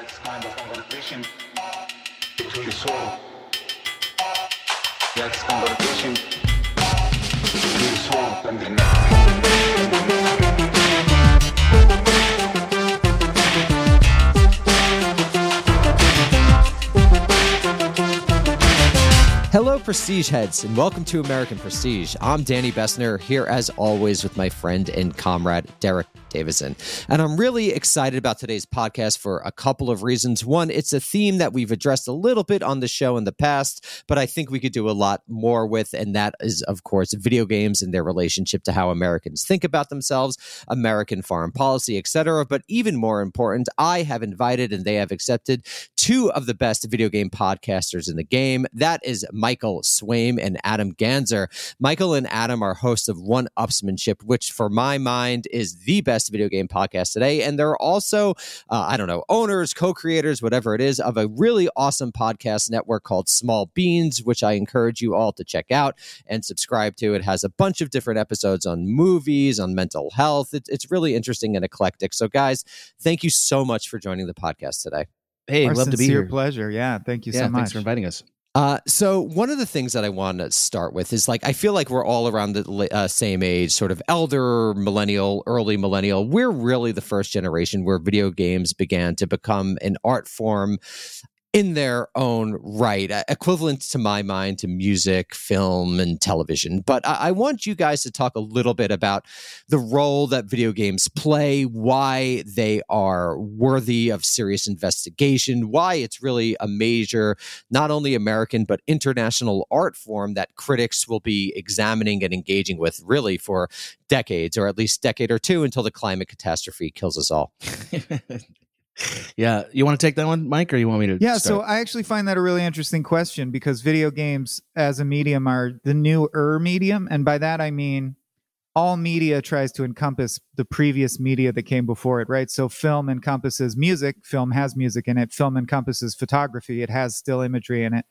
That's kind of conversation between soul. That's conversation between soul and the mind. Hello, Prestige heads, and welcome to American Prestige. I'm Danny Bessner, here as always with my friend and comrade, Derek Davison. And I'm really excited about today's podcast for a couple of reasons. One, it's a theme that we've addressed a little bit on the show in the past, but I think we could do a lot more with, and that is, of course, video games and their relationship to how Americans think about themselves, American foreign policy, etc. But even more important, I have invited and they have accepted two of the best video game podcasters in the game. That is Michael Swaim and Adam Ganser. Michael and Adam are hosts of One Upsmanship, which for my mind is the best video game podcast today. And they're also, uh, I don't know, owners, co creators, whatever it is, of a really awesome podcast network called Small Beans, which I encourage you all to check out and subscribe to. It has a bunch of different episodes on movies, on mental health. It's, it's really interesting and eclectic. So, guys, thank you so much for joining the podcast today. Hey, Our love to be here. pleasure. Yeah, thank you yeah, so much. thanks for inviting us. Uh, so one of the things that I want to start with is like I feel like we're all around the uh, same age, sort of elder millennial, early millennial. We're really the first generation where video games began to become an art form in their own right, uh, equivalent to my mind to music, film, and television. But I, I want you guys to talk a little bit about the role that video games play, why they are worthy of serious investigation, why it's really a major, not only American, but international art form that critics will be examining and engaging with really for decades, or at least decade or two until the climate catastrophe kills us all. yeah, you want to take that one, Mike, or you want me to? Yeah, so? I actually find that a really interesting question because video games as a medium are the newer medium. And by that, I mean all media tries to encompass the previous media that came before it, right? So film encompasses music, film has music in it, film encompasses photography, it has still imagery in it.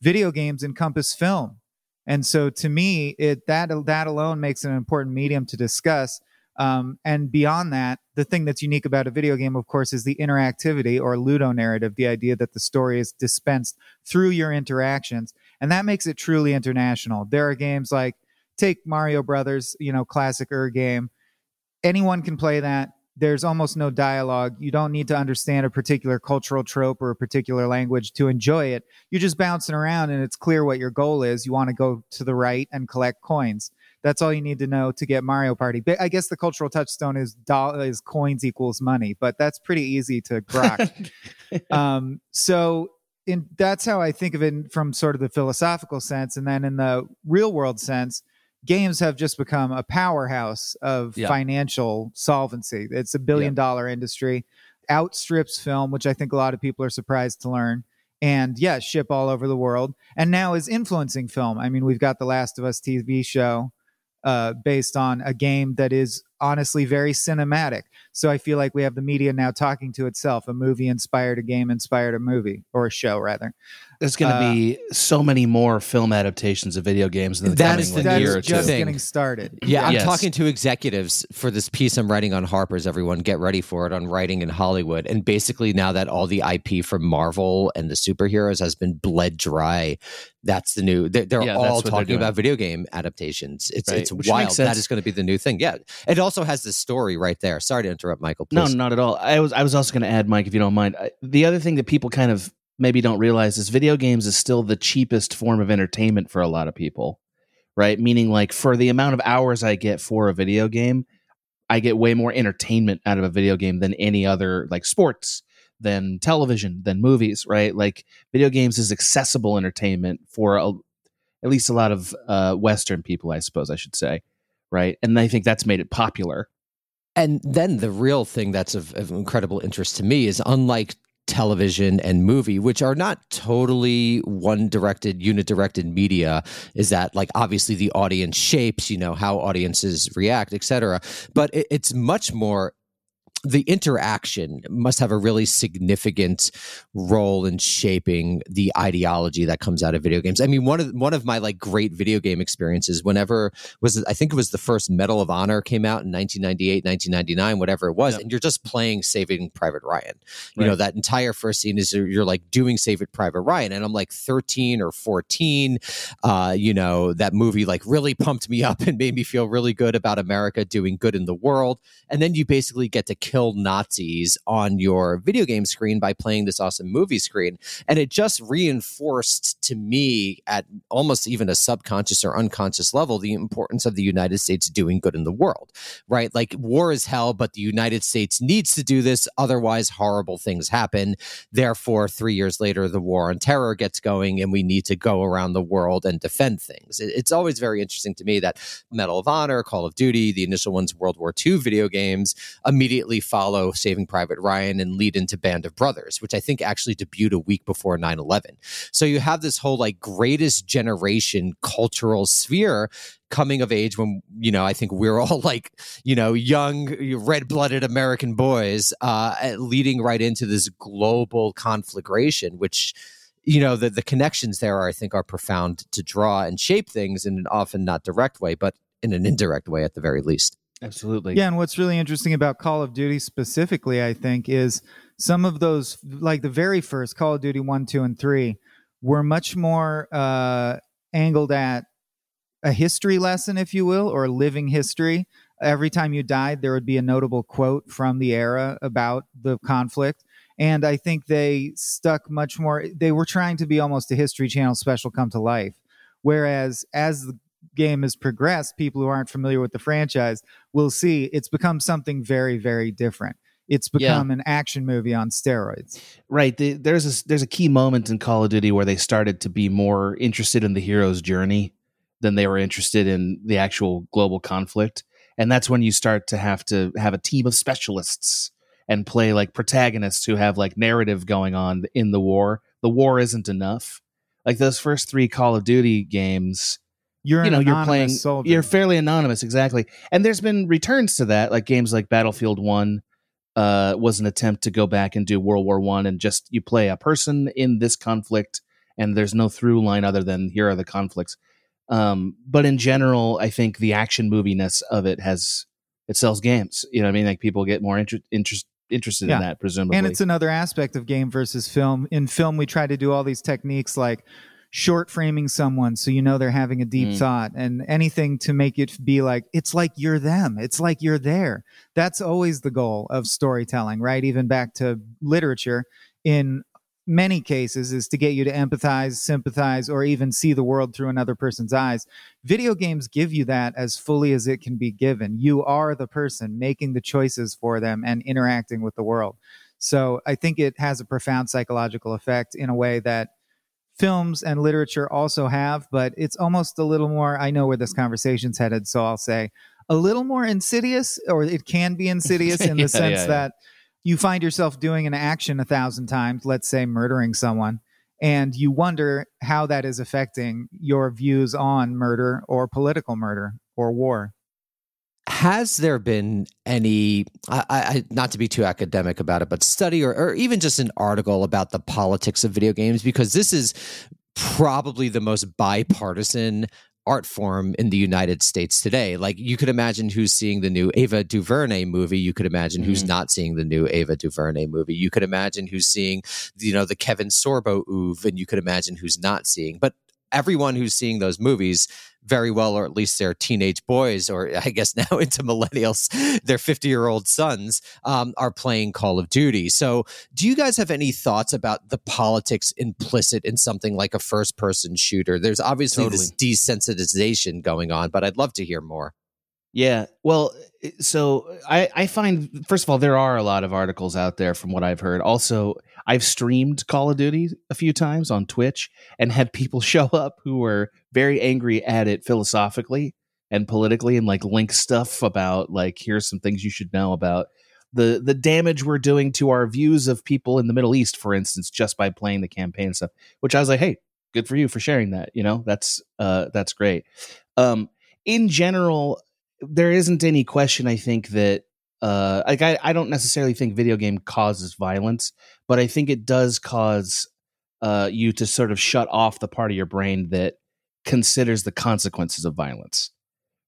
Video games encompass film. And so to me, it that that alone makes it an important medium to discuss. Um, and beyond that, the thing that's unique about a video game, of course, is the interactivity or ludo narrative, the idea that the story is dispensed through your interactions. And that makes it truly international. There are games like, take Mario Brothers, you know, classic Ur game. Anyone can play that. There's almost no dialogue. You don't need to understand a particular cultural trope or a particular language to enjoy it. You're just bouncing around and it's clear what your goal is. You want to go to the right and collect coins. That's all you need to know to get Mario Party. But I guess the cultural touchstone is doll- is coins equals money, but that's pretty easy to grok. um, so in that's how I think of it from sort of the philosophical sense, and then in the real world sense, games have just become a powerhouse of Yeah. financial solvency. It's a billion dollar industry, outstrips film, which I think a lot of people are surprised to learn. And yeah, ship all over the world, and now is influencing film. I mean, we've got the Last of Us TV show uh, based on a game that is honestly very cinematic. So I feel like we have the media now talking to itself. A movie inspired a game, inspired a movie or a show rather. There's going to uh, be so many more film adaptations of video games in the That coming is the like, That year is or just thing. getting started. Yeah, I'm Yes. talking to executives for this piece I'm writing on Harper's. Everyone, get ready for it on writing in Hollywood. And basically, now that all the IP from Marvel and the superheroes has been bled dry, that's the new. They're, they're Yeah, all what they're talking about video game adaptations. It's Right, it's which makes wild. That sense. is going to be the new thing. Yeah, it also has the story right there. Sorry to interrupt, Michael. No, not at all. I was I was also going to add, Mike, if you don't mind. I, the other thing that people kind of maybe don't realize is video games is still the cheapest form of entertainment for a lot of people, right? Meaning, like for the amount of hours I get for a video game, I get way more entertainment out of a video game than any other like sports, than television, than movies, right? Like video games is accessible entertainment for a, at least a lot of uh, Western people, I suppose I should say, right? And I think that's made it popular. And then the real thing that's of, of incredible interest to me is unlike television and movie, which are not totally one directed, unit directed media, is that like obviously the audience shapes, you know, how audiences react, et cetera. But it, it's much more the interaction must have a really significant role in shaping the ideology that comes out of video games. I mean, one of one of my like great video game experiences whenever was I think it was the first Medal of Honor came out in 1998, 1999, whatever it was, Yep. and you're just playing Saving Private Ryan. You Right. know, that entire first scene is you're, you're like doing Saving Private Ryan and I'm like 13 or 14. Uh, you know, that movie like really pumped me up and made me feel really good about America doing good in the world and then you basically get to kill Nazis on your video game screen by playing this awesome movie screen. And it just reinforced to me at almost even a subconscious or unconscious level the importance of the United States doing good in the world, right? Like war is hell, but the United States needs to do this. Otherwise, horrible things happen. Therefore, three years later, the war on terror gets going and we need to go around the world and defend things. It's always very interesting to me that Medal of Honor, Call of Duty, the initial ones, World War II video games, immediately follow Saving Private Ryan and lead into Band of Brothers, which I think actually debuted a week before 9 11. So you have this whole like greatest generation cultural sphere coming of age when, you know, I think we're all like, you know, young, red blooded American boys, uh, leading right into this global conflagration, which you know the the connections there are, I think are profound to draw and shape things in an often not direct way, but in an indirect way at the very least. Absolutely. Yeah, and what's really interesting about Call of Duty specifically, I think, is some of those, like the very first Call of Duty 1, 2, and 3, were much more uh, angled at a history lesson, if you will, or living history. Every time you died, there would be a notable quote from the era about the conflict. And I think they stuck much more, they were trying to be almost a History Channel special come to life. Whereas as the game has progressed, people who aren't familiar with the franchise will see it's become something very, very different. It's Yeah. become an action movie on steroids. Right. The, there's a there's a key moment in Call of Duty where they started to be more interested in the hero's journey than they were interested in the actual global conflict, and that's when you start to have to have a team of specialists and play like protagonists who have like narrative going on in the war. The war isn't enough. Like those first three Call of Duty games, You're you know you're playing soldier. you're fairly anonymous exactly and there's been returns to that like games like battlefield 1 uh, was an attempt to go back and do world war one and just you play a person in this conflict and there's no through line other than here are the conflicts um, but in general i think the action moviness of it has it sells games you know what i mean like people get more inter- interest, interested Yeah. in that presumably and it's another aspect of game versus film. In film, we try to do all these techniques like short framing someone so you know they're having a deep Mm. thought and anything to make it be like it's like you're them. It's like you're there. That's always the goal of storytelling right? Even back to literature in many cases is to get you to empathize sympathize or even see the world through another person's eyes. Video games give you that as fully as it can be given. You are the person making the choices for them and interacting with the world. So I think it has a profound psychological effect in a way that films and literature also have, but it's almost a little more. I know where this conversation's headed, so I'll say a little more insidious, or it can be insidious in the sense yeah, yeah. that you find yourself doing an action a thousand times, let's say murdering someone, and you wonder how that is affecting your views on murder or political murder or war. Has there been any, I, I, not to be too academic about it, but study or, or even just an article about the politics of video games? Because this is probably the most bipartisan art form in the United States today. Like you could imagine who's seeing the new Ava DuVernay movie. You could imagine who's Mhm. not seeing the new Ava DuVernay movie. You could imagine who's seeing, you know, the Kevin Sorbo oeuvre, and you could imagine who's not seeing. But everyone who's seeing those movies very well, or at least their teenage boys, or I guess now into millennials, their 50 year old sons, um, are playing Call of Duty. So, do you guys have any thoughts about the politics implicit in something like a first person shooter? There's obviously this desensitization going on, but I'd love to hear more. Yeah. Well, so I, I find, first of all, there are a lot of articles out there from what I've heard. Also, I've streamed Call of Duty a few times on Twitch and had people show up who were very angry at it philosophically and politically and like link stuff about like here's some things you should know about the the damage we're doing to our views of people in the Middle East, for instance, just by playing the campaign stuff. Which I was like, hey, good for you for sharing that. You know, that's uh that's great. Um, in general, there isn't any question. I think that uh like I, I don't necessarily think video game causes violence but i think it does cause uh you to sort of shut off the part of your brain that considers the consequences of violence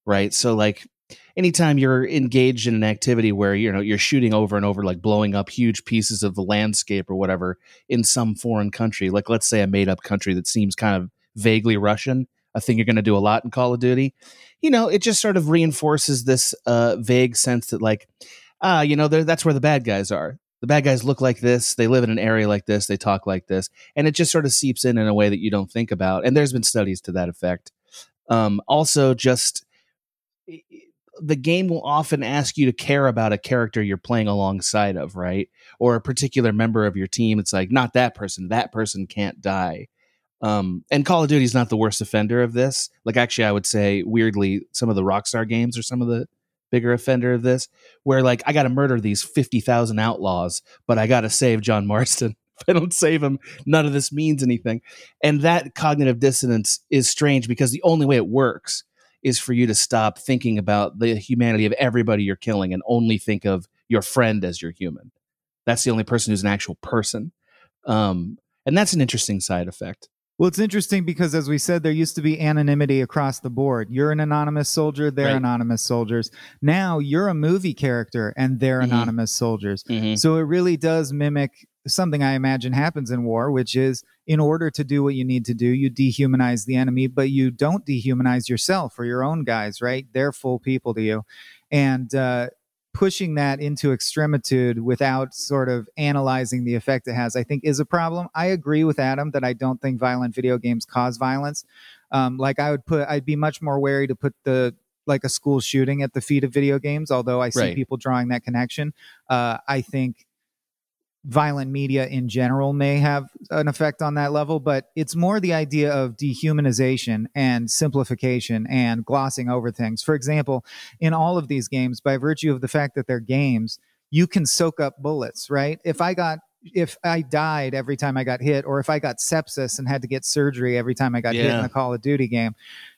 right so like anytime you're engaged in an activity where you know you're shooting over and over like blowing up huge pieces of the landscape or whatever in some foreign country like let's say a made up country that seems kind of vaguely russian a thing you're going to do a lot in call of duty you know it just sort of reinforces this uh vague sense that like ah you know that's where the bad guys are the bad guys look like this they live in an area like this they talk like this and it just sort of seeps in in a way that you don't think about and there's been studies to that effect um also just the game will often ask you to care about a character you're playing alongside of, right? Or a particular member of your team. It's like, not that person, that person can't die. Um, and Call of Duty is not the worst offender of this. Like, actually, I would say, weirdly, some of the Rockstar games are some of the bigger offender of this, where like, I got to murder these 50,000 outlaws, but I got to save John Marston. if I don't save him, none of this means anything. And that cognitive dissonance is strange because the only way it works is for you to stop thinking about the humanity of everybody you're killing and only think of your friend as your human. That's the only person who's an actual person. Um, and that's an interesting side effect. Well, it's interesting because, as we said, there used to be anonymity across the board. You're an anonymous soldier, they're right. anonymous soldiers. Now you're a movie character and they're mm-hmm. anonymous soldiers. Mm-hmm. So it really does mimic something I imagine happens in war, which is in order to do what you need to do, you dehumanize the enemy, but you don't dehumanize yourself or your own guys, right? They're full people to you. And uh, pushing that into extremitude without sort of analyzing the effect it has, I think is a problem. I agree with Adam that I don't think violent video games cause violence. Um, like I would put, I'd be much more wary to put the like a school shooting at the feet of video games. Although I see right. people drawing that connection, uh, I think violent media in general may have an effect on that level, but it's more the idea of dehumanization and simplification and glossing over things. For example, in all of these games, by virtue of the fact that they're games, you can soak up bullets, right? If I got if I died every time I got hit, or if I got sepsis and had to get surgery every time I got yeah. hit in a Call of Duty game,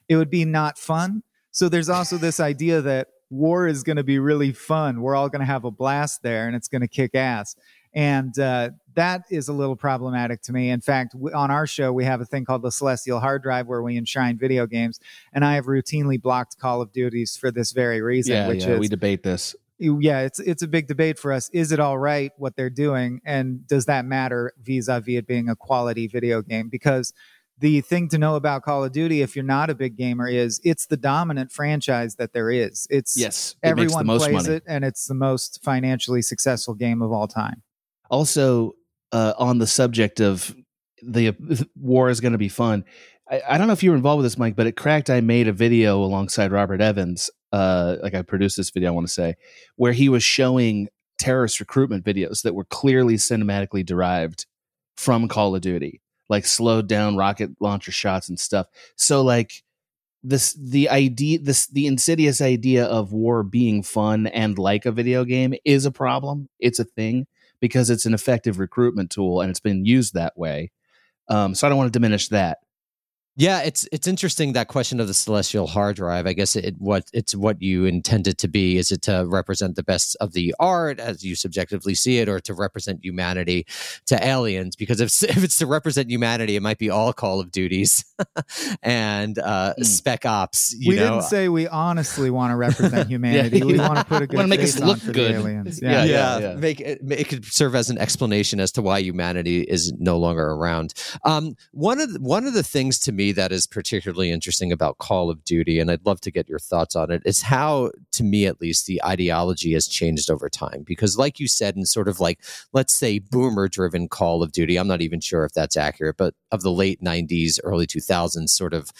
it would be not fun. So there's also this idea that war is going to be really fun. We're all going to have a blast there and it's going to kick ass. And uh, that is a little problematic to me. In fact, on our show, we have a thing called the Celestial Hard Drive where we enshrine video games. And I have routinely blocked Call of Duties for this very reason. Yeah, which yeah, is, we debate this. Yeah, it's it's a big debate for us. Is it all right what they're doing, and does that matter vis-a-vis it being a quality video game? Because the thing to know about Call of Duty, if you're not a big gamer, is it's the dominant franchise that there is. It's yes, it everyone plays money. it, and it's the most financially successful game of all time. Also, uh, on the subject of the war is going to be fun. I, I, don't know if you were involved with this, Mike, but at Cracked, I made a video alongside Robert Evans. Uh, like I produced this video, I want to say, where he was showing terrorist recruitment videos that were clearly cinematically derived from Call of Duty, like slowed down rocket launcher shots and stuff. So, like this, the idea, this, the insidious idea of war being fun and like a video game is a problem. It's a thing because it's an effective recruitment tool and it's been used that way. Um, so I don't want to diminish that. Yeah, it's it's interesting that question of the celestial hard drive. I guess it what it's what you intend it to be. Is it to represent the best of the art as you subjectively see it, or to represent humanity to aliens? Because if if it's to represent humanity, it might be all Call of Duties and uh, mm. Spec Ops. we know? didn't say we honestly want to represent humanity. yeah, we want to put a good want to make us look good. aliens. Yeah. Yeah, yeah, yeah, Make it, it could serve as an explanation as to why humanity is no longer around. Um, one of the, one of the things to me me that is particularly interesting about Call of Duty, and I'd love to get your thoughts on it, is how, to me at least, the ideology has changed over time. Because, like you said, in sort of like, let's say, boomer driven Call of Duty, I'm not even sure if that's accurate, but of the late 90s, early 2000s, sort of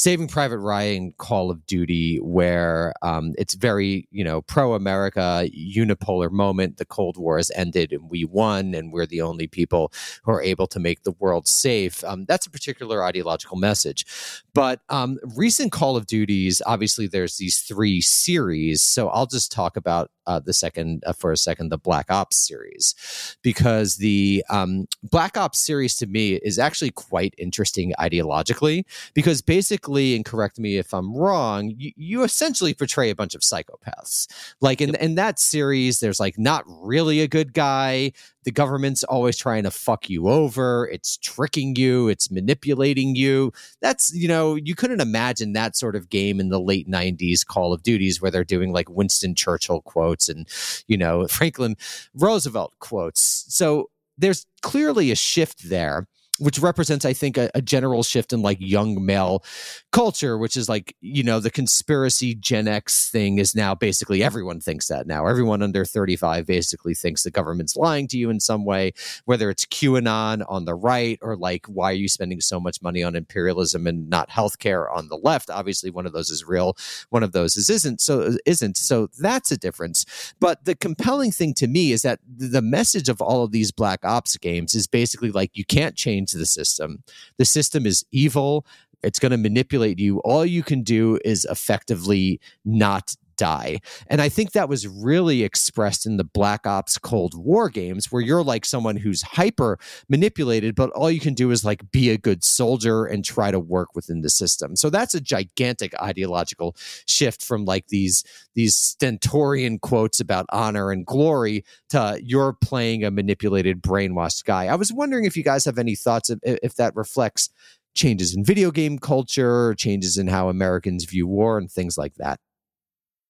Saving Private Ryan, Call of Duty, where um, it's very, you know, pro America, unipolar moment. The Cold War has ended and we won, and we're the only people who are able to make the world safe. Um, that's a particular ideological message. But um, recent Call of Duties, obviously, there's these three series. So I'll just talk about uh, the second uh, for a second the Black Ops series because the um, Black Ops series to me is actually quite interesting ideologically because basically, and correct me if I'm wrong, you, you essentially portray a bunch of psychopaths. Like in in that series, there's like not really a good guy. The government's always trying to fuck you over. It's tricking you. It's manipulating you. That's you know you couldn't imagine that sort of game in the late '90s Call of Duties where they're doing like Winston Churchill quotes and you know Franklin Roosevelt quotes. So there's clearly a shift there which represents i think a, a, general shift in like young male culture which is like you know the conspiracy gen x thing is now basically everyone thinks that now. Everyone under 35 basically thinks the government's lying to you in some way whether it's qanon on the right or like why are you spending so much money on imperialism and not healthcare on the left? Obviously one of those is real one of those is isn't so isn't. So that's a difference. But the compelling thing to me is that the message of all of these black ops games is basically like you can't change into the system. The system is evil. It's going to manipulate you. All you can do is effectively not die. And I think that was really expressed in the Black Ops Cold War games, where you're like someone who's hyper manipulated, but all you can do is like be a good soldier and try to work within the system. So that's a gigantic ideological shift from like these these stentorian quotes about honor and glory to you're playing a manipulated, brainwashed guy. I was wondering if you guys have any thoughts if, if that reflects changes in video game culture, changes in how Americans view war, and things like that.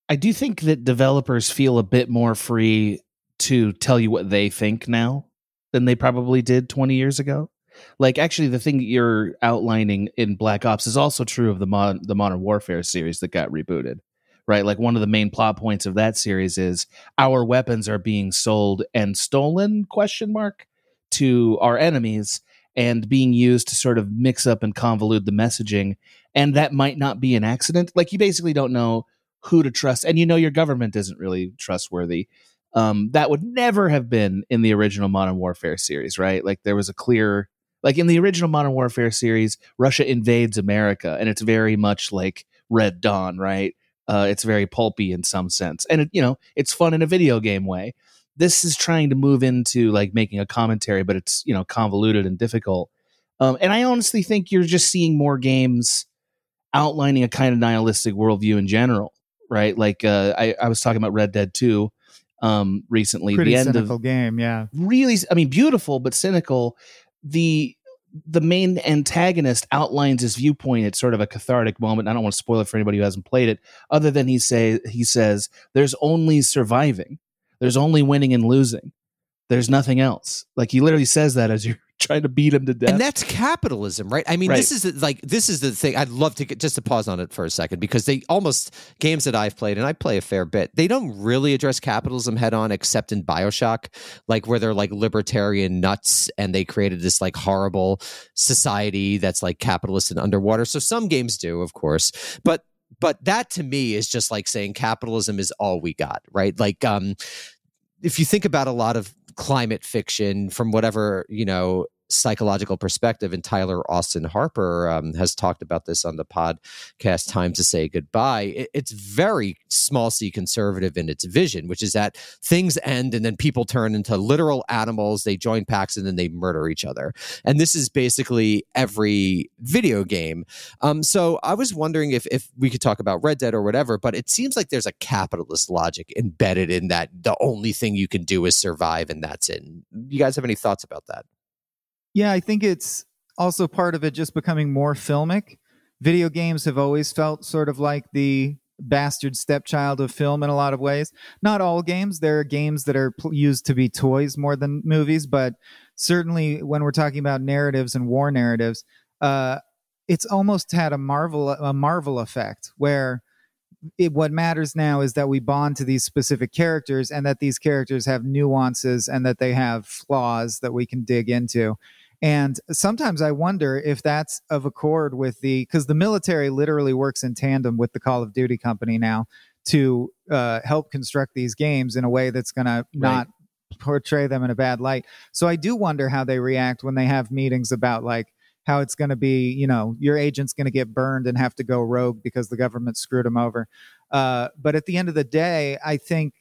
I do think that developers feel a bit more free to tell you what they think now than they probably did 20 years ago. Like actually the thing you're outlining in Black Ops is also true of the mod- the Modern Warfare series that got rebooted. Right? Like one of the main plot points of that series is our weapons are being sold and stolen question mark to our enemies and being used to sort of mix up and convolute the messaging and that might not be an accident. Like you basically don't know who to trust, and you know your government isn't really trustworthy. Um, that would never have been in the original Modern Warfare series, right? Like there was a clear, like in the original Modern Warfare series, Russia invades America, and it's very much like Red Dawn, right? Uh, it's very pulpy in some sense, and it, you know it's fun in a video game way. This is trying to move into like making a commentary, but it's you know convoluted and difficult. Um, and I honestly think you're just seeing more games outlining a kind of nihilistic worldview in general right? Like uh, I, I was talking about Red Dead 2 um, recently. Pretty the end cynical of game, yeah. Really, I mean, beautiful but cynical. The the main antagonist outlines his viewpoint at sort of a cathartic moment. I don't want to spoil it for anybody who hasn't played it. Other than he say he says, "There's only surviving. There's only winning and losing. There's nothing else." Like he literally says that as you're trying to beat him to death. And that's capitalism, right? I mean, Right. this is the, like this is the thing. I'd love to get just to pause on it for a second because they almost games that I've played and I play a fair bit. They don't really address capitalism head on, except in Bioshock, like where they're like libertarian nuts and they created this like horrible society that's like capitalist and underwater. So some games do, of course, but but that to me is just like saying capitalism is all we got, right? Like um if you think about a lot of climate fiction from whatever you know psychological perspective and tyler austin harper um, has talked about this on the podcast time to say goodbye. It, it's very small c conservative in its vision which is that things end and then people turn into literal animals they join packs and then they murder each other. And this is basically every video game. Um, so i was wondering if, if we could talk about red dead or whatever but it seems like there's a capitalist logic embedded in that the only thing you can do is survive and that's it. You guys have any thoughts about that Yeah, I think it's also part of it just becoming more filmic. Video games have always felt sort of like the bastard stepchild of film in a lot of ways. Not all games. There are games that are pl- used to be toys more than movies, but certainly when we're talking about narratives and war narratives, uh, it's almost had a Marvel a Marvel effect where it, what matters now is that we bond to these specific characters and that these characters have nuances and that they have flaws that we can dig into. And sometimes I wonder if that's of accord with the because the military literally works in tandem with the Call of Duty company now to uh, help construct these games in a way that's going to not portray them in a bad light. So I do wonder how they react when they have meetings about like how it's going to be, you know, your agent's going to get burned and have to go rogue because the government screwed him over. Uh, but at the end of the day, I think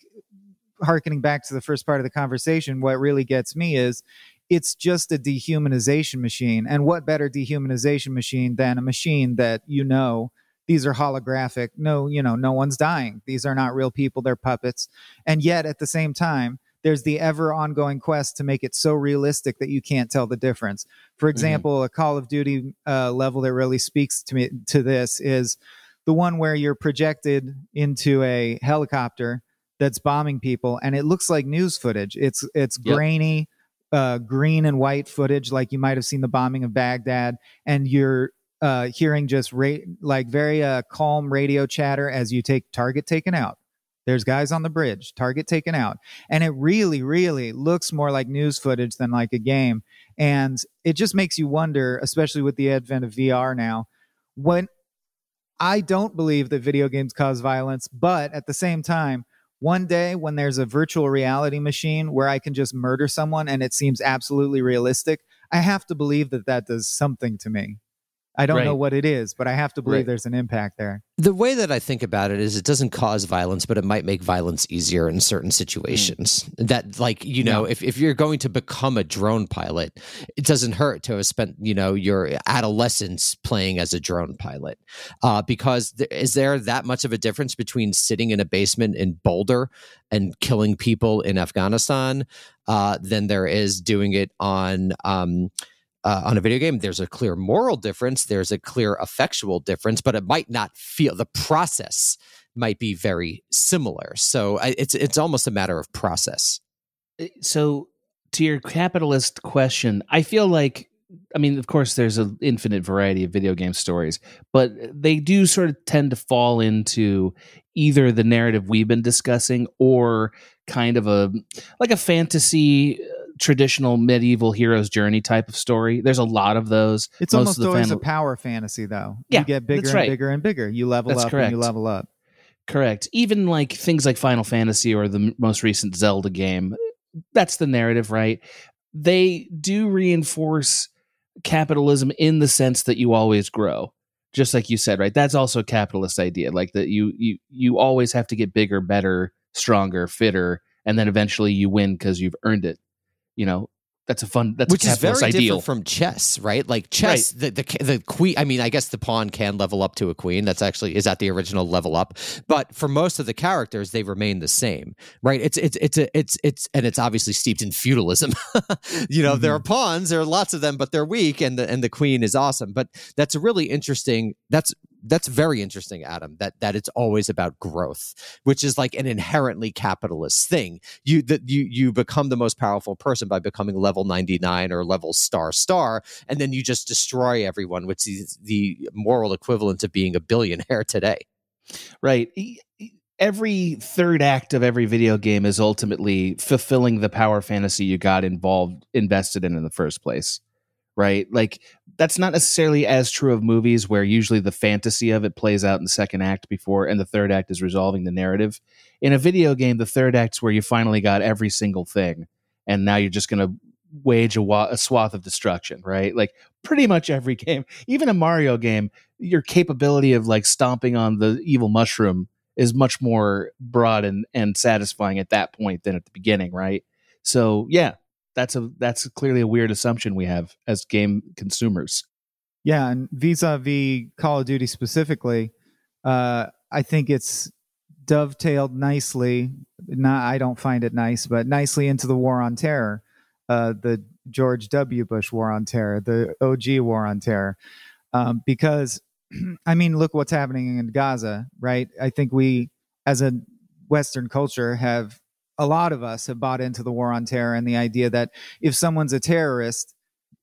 harkening back to the first part of the conversation, what really gets me is it's just a dehumanization machine. And what better dehumanization machine than a machine that you know these are holographic. No, you know, no one's dying. These are not real people, they're puppets. And yet at the same time, there's the ever ongoing quest to make it so realistic that you can't tell the difference. For example, mm-hmm. a Call of Duty uh, level that really speaks to me to this is the one where you're projected into a helicopter that's bombing people, and it looks like news footage. It's it's yep. grainy, uh, green and white footage, like you might have seen the bombing of Baghdad, and you're uh, hearing just ra- like very uh, calm radio chatter as you take target taken out. There's guys on the bridge, target taken out. And it really, really looks more like news footage than like a game. And it just makes you wonder, especially with the advent of VR now, when I don't believe that video games cause violence, but at the same time, one day when there's a virtual reality machine where I can just murder someone and it seems absolutely realistic, I have to believe that that does something to me. I don't right. know what it is, but I have to believe right. there's an impact there. The way that I think about it is it doesn't cause violence, but it might make violence easier in certain situations. Mm. That like, you know, yeah. if, if you're going to become a drone pilot, it doesn't hurt to have spent, you know, your adolescence playing as a drone pilot. Uh, because th- is there that much of a difference between sitting in a basement in Boulder and killing people in Afghanistan uh, than there is doing it on um, uh, on a video game, there's a clear moral difference, there's a clear effectual difference, but it might not feel the process might be very similar. So it's it's almost a matter of process. Uh, so to your capitalist question, I feel like I mean, of course, there's an infinite variety of video game stories, but they do sort of tend to fall into either the narrative we've been discussing or kind of a like a fantasy traditional medieval hero's journey type of story. There's a lot of those. It's Most almost always fan- a power fantasy, though. Yeah, you get bigger and right. bigger and bigger. You level that's up correct. and you level up. Correct. Even like things like Final Fantasy or the most recent Zelda game, that's the narrative, right? They do reinforce capitalism in the sense that you always grow just like you said right that's also a capitalist idea like that you you you always have to get bigger better stronger fitter and then eventually you win because you've earned it you know that's a fun that's which is very ideal. different from chess right like chess right. the, the the queen i mean i guess the pawn can level up to a queen that's actually is at the original level up but for most of the characters they remain the same right it's it's it's a, it's it's and it's obviously steeped in feudalism you know mm-hmm. there are pawns there are lots of them but they're weak and the and the queen is awesome but that's a really interesting that's that's very interesting, Adam. That that it's always about growth, which is like an inherently capitalist thing. You that you you become the most powerful person by becoming level ninety nine or level star star, and then you just destroy everyone, which is the moral equivalent of being a billionaire today. Right. Every third act of every video game is ultimately fulfilling the power fantasy you got involved invested in in the first place right? Like that's not necessarily as true of movies where usually the fantasy of it plays out in the second act before and the third act is resolving the narrative. In a video game, the third act's where you finally got every single thing and now you're just going to wage a, wa- a swath of destruction, right? Like pretty much every game, even a Mario game, your capability of like stomping on the evil mushroom is much more broad and, and satisfying at that point than at the beginning, right? So yeah, that's a that's clearly a weird assumption we have as game consumers. Yeah, and vis-a-vis Call of Duty specifically, uh, I think it's dovetailed nicely. Not, I don't find it nice, but nicely into the War on Terror, uh, the George W. Bush War on Terror, the OG War on Terror, um, because I mean, look what's happening in Gaza, right? I think we, as a Western culture, have a lot of us have bought into the war on terror and the idea that if someone's a terrorist,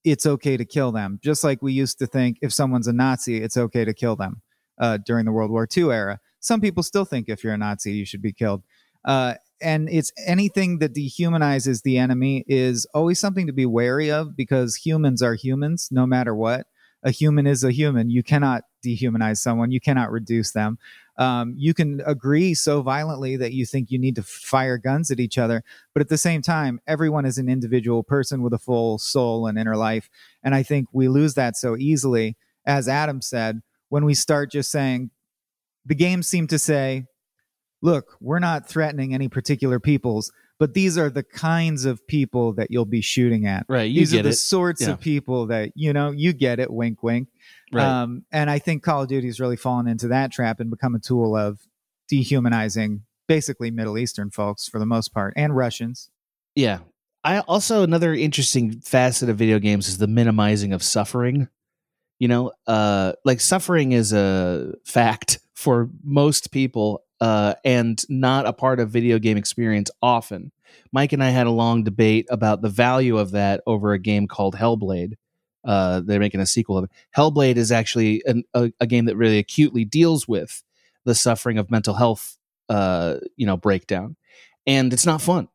it's okay to kill them. Just like we used to think if someone's a Nazi, it's okay to kill them uh, during the World War II era. Some people still think if you're a Nazi, you should be killed. Uh, and it's anything that dehumanizes the enemy is always something to be wary of because humans are humans no matter what. A human is a human. You cannot dehumanize someone, you cannot reduce them um, you can agree so violently that you think you need to fire guns at each other. But at the same time, everyone is an individual person with a full soul and inner life. And I think we lose that so easily, as Adam said, when we start just saying, the games seem to say, look, we're not threatening any particular peoples, but these are the kinds of people that you'll be shooting at. Right. You these get are the it. sorts Yeah. of people that, you know, you get it, wink, wink. Right. Um, and I think Call of Duty's really fallen into that trap and become a tool of dehumanizing basically Middle Eastern folks for the most part and Russians. Yeah. I also another interesting facet of video games is the minimizing of suffering. You know, uh like suffering is a fact for most people uh and not a part of video game experience often. Mike and I had a long debate about the value of that over a game called Hellblade. Uh they're making a sequel of it. Hellblade is actually an, a, a game that really acutely deals with the suffering of mental health uh you know breakdown. And it's not fun.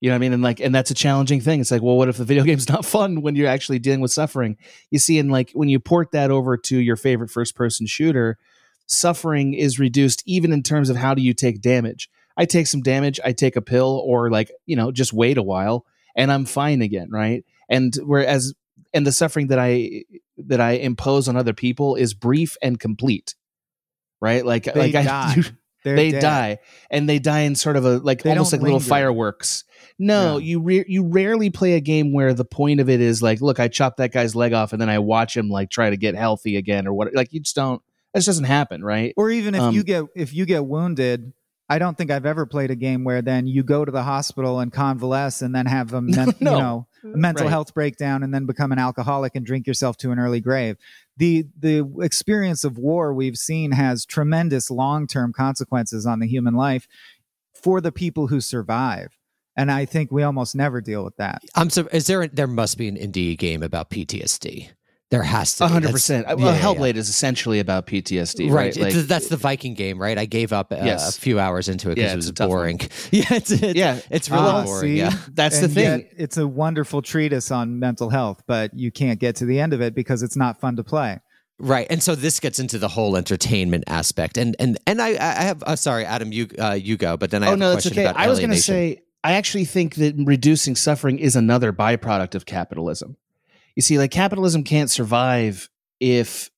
You know what I mean? And like, and that's a challenging thing. It's like, well, what if the video game's not fun when you're actually dealing with suffering? You see, and like when you port that over to your favorite first person shooter, suffering is reduced even in terms of how do you take damage. I take some damage, I take a pill, or like, you know, just wait a while and I'm fine again, right? And whereas and the suffering that I that I impose on other people is brief and complete. Right? Like They like die. I They're dead. die and they die in sort of a like They almost like little fireworks no Yeah. you re- you rarely play a game where the point of it is like look i chopped that guy's leg off and then i watch him like try to get healthy again or what like you just don't This doesn't happen right Or even if Um, you get if you get wounded, I don't think I've ever played a game where then you go to the hospital and convalesce and then have a men- No. you know Mm-hmm. mental Right. health breakdown and then become an alcoholic and drink yourself to an early grave. The the experience of war we've seen has tremendous long-term consequences on the human life for the people who survive. And I think we almost never deal with that. I'm so. Is there? There must be an indie game about PTSD. There has to. A be. hundred percent. yeah, Well, yeah, Hellblade yeah. is essentially about PTSD, Right, right? Like, It's- that's the Viking game, right? I gave up uh, Yes. a few hours into it because Yeah, it was a tough one. boring. yeah, it's, it's, yeah, it's really Ah, boring. see? Yeah, that's the thing. yet it's a wonderful treatise on mental health, but you can't get to the end of it because it's not fun to play. right. And so this gets into the whole entertainment aspect, and and and I I have. Uh, sorry, Adam, you uh, you go, but then I oh have no, a that's question okay. about I was going to say, I actually think that reducing suffering is another byproduct of capitalism. You see, like capitalism can't survive if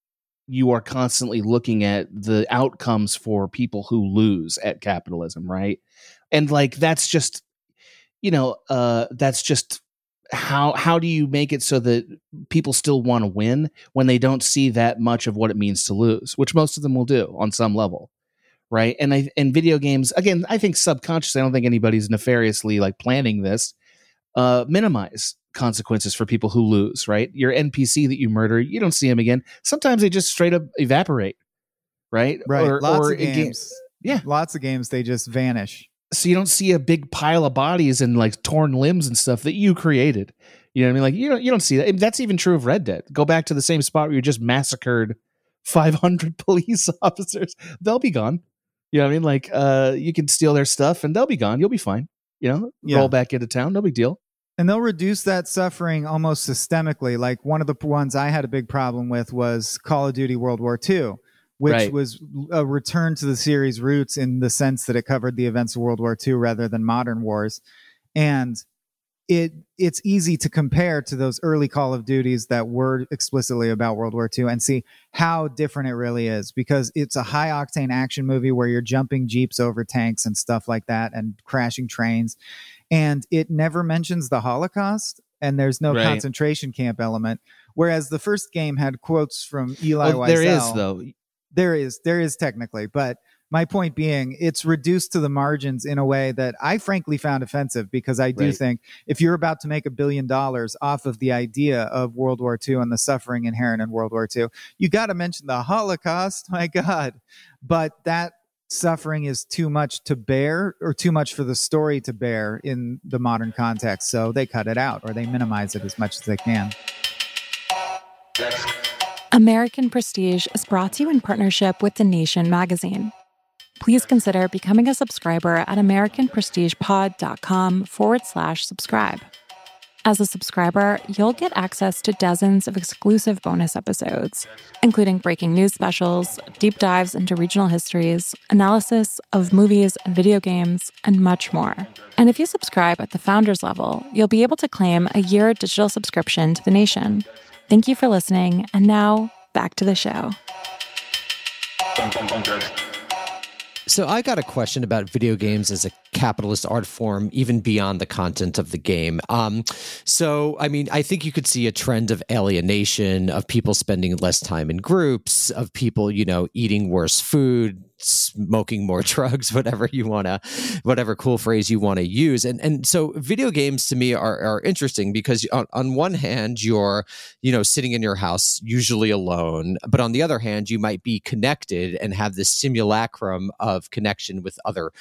you are constantly looking at the outcomes for people who lose at capitalism, right? And like that's just, you know, uh, that's just how how do you make it so that people still want to win when they don't see that much of what it means to lose, which most of them will do on some level right and i and video games again i think subconsciously i don't think anybody's nefariously like planning this uh minimize consequences for people who lose right? Your npc that you murder you don't see him again. Sometimes they just straight up evaporate right? Right. or, lots or of a game- games. Yeah. Lots of games they just vanish. so you don't see a big pile of bodies and like torn limbs and stuff that you created. You know what i mean? Like you don't you don't see that. That's even true of red dead. Go back to the same spot where you just massacred 500 police officers. They'll be gone. You know what i mean? Like uh you can steal their stuff and they'll be gone. You'll be fine. You know Yeah. roll back into town no big deal And they'll reduce that suffering almost systemically. Like one of the ones I had a big problem with was Call of Duty World War II, which Right. was a return to the series' roots in the sense that it covered the events of World War II rather than modern wars. And it it's easy to compare to those early Call of Duties that were explicitly about World War II and see how different it really is because it's a high octane action movie where you're jumping jeeps over tanks and stuff like that and crashing trains and it never mentions the Holocaust and there's no Right. concentration camp element whereas the first game had quotes from Eli Well, there is Wiesel. though There is, there is technically, but my point being, it's reduced to the margins in a way that I frankly found offensive because I do Right. think if you're about to make a billion dollars off of the idea of World War II and the suffering inherent in World War II, you got to mention the Holocaust. My God. But that suffering is too much to bear or too much for the story to bear in the modern context. So they cut it out or they minimize it as much as they can. American Prestige is brought to you in partnership with The Nation magazine. Please consider becoming a subscriber at AmericanPrestigePod.com forward slash subscribe. As a subscriber, you'll get access to dozens of exclusive bonus episodes, including breaking news specials, deep dives into regional histories, analysis of movies and video games, and much more. And if you subscribe at the founders level, you'll be able to claim a year digital subscription to The Nation. Thank you for listening. And now, back to the show. So I got a question about video games as a capitalist art form, even beyond the content of the game. Um, so, I mean, I think you could see a trend of alienation, of people spending less time in groups, of people, you know, eating worse food, smoking more drugs, whatever you want to, whatever cool phrase you want to use. And and so video games to me are, are interesting because on, on one hand, you're, you know, sitting in your house, usually alone, but on the other hand, you might be connected and have this simulacrum of connection with other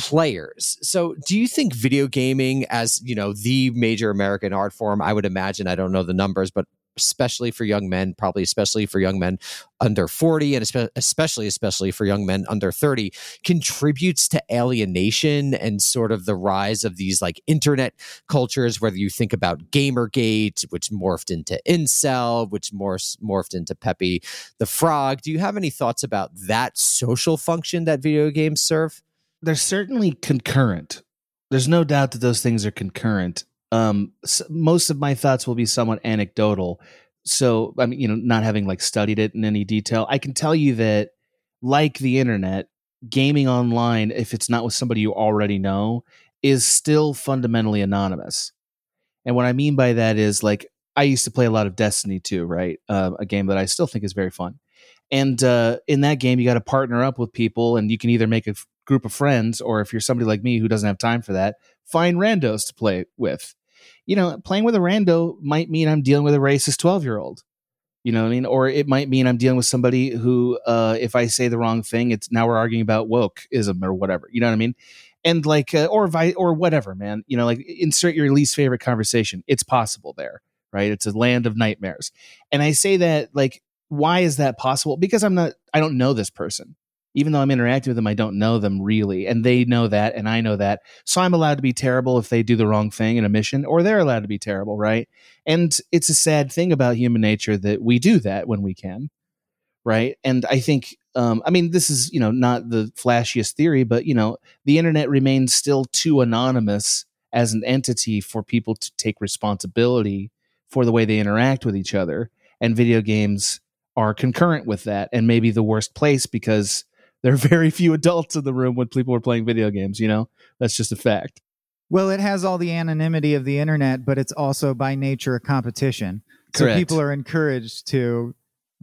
players. So, do you think video gaming as, you know, the major American art form, I would imagine, I don't know the numbers, but especially for young men, probably especially for young men under 40 and especially especially for young men under 30 contributes to alienation and sort of the rise of these like internet cultures whether you think about gamergate which morphed into incel which morphed into Pepe the Frog. Do you have any thoughts about that social function that video games serve? They're certainly concurrent. There's no doubt that those things are concurrent um, most of my thoughts will be somewhat anecdotal. So, I mean, you know, not having like studied it in any detail, I can tell you that, like the internet, gaming online, if it's not with somebody you already know, is still fundamentally anonymous. And what I mean by that is like, I used to play a lot of Destiny 2, right? Uh, a game that I still think is very fun. And uh, in that game, you got to partner up with people, and you can either make a f- group of friends, or if you're somebody like me who doesn't have time for that, find randos to play with you know, playing with a rando might mean I'm dealing with a racist 12 year old. You know what I mean? Or it might mean I'm dealing with somebody who, uh, if I say the wrong thing, it's now we're arguing about wokeism or whatever. You know what I mean? And like, uh, or vi- or whatever, man. You know, like insert your least favorite conversation. It's possible there, right? It's a land of nightmares. And I say that like, why is that possible? Because I'm not, I don't know this person even though I'm interacting with them, I don't know them really. And they know that, and I know that. So I'm allowed to be terrible if they do the wrong thing in a mission, or they're allowed to be terrible, right? And it's a sad thing about human nature that we do that when we can, right? And I think, um, I mean, this is, you know, not the flashiest theory, but, you know, the internet remains still too anonymous as an entity for people to take responsibility for the way they interact with each other. And video games are concurrent with that and maybe the worst place because there are very few adults in the room when people are playing video games. You know, that's just a fact. Well, it has all the anonymity of the internet, but it's also by nature a competition. Correct. So people are encouraged to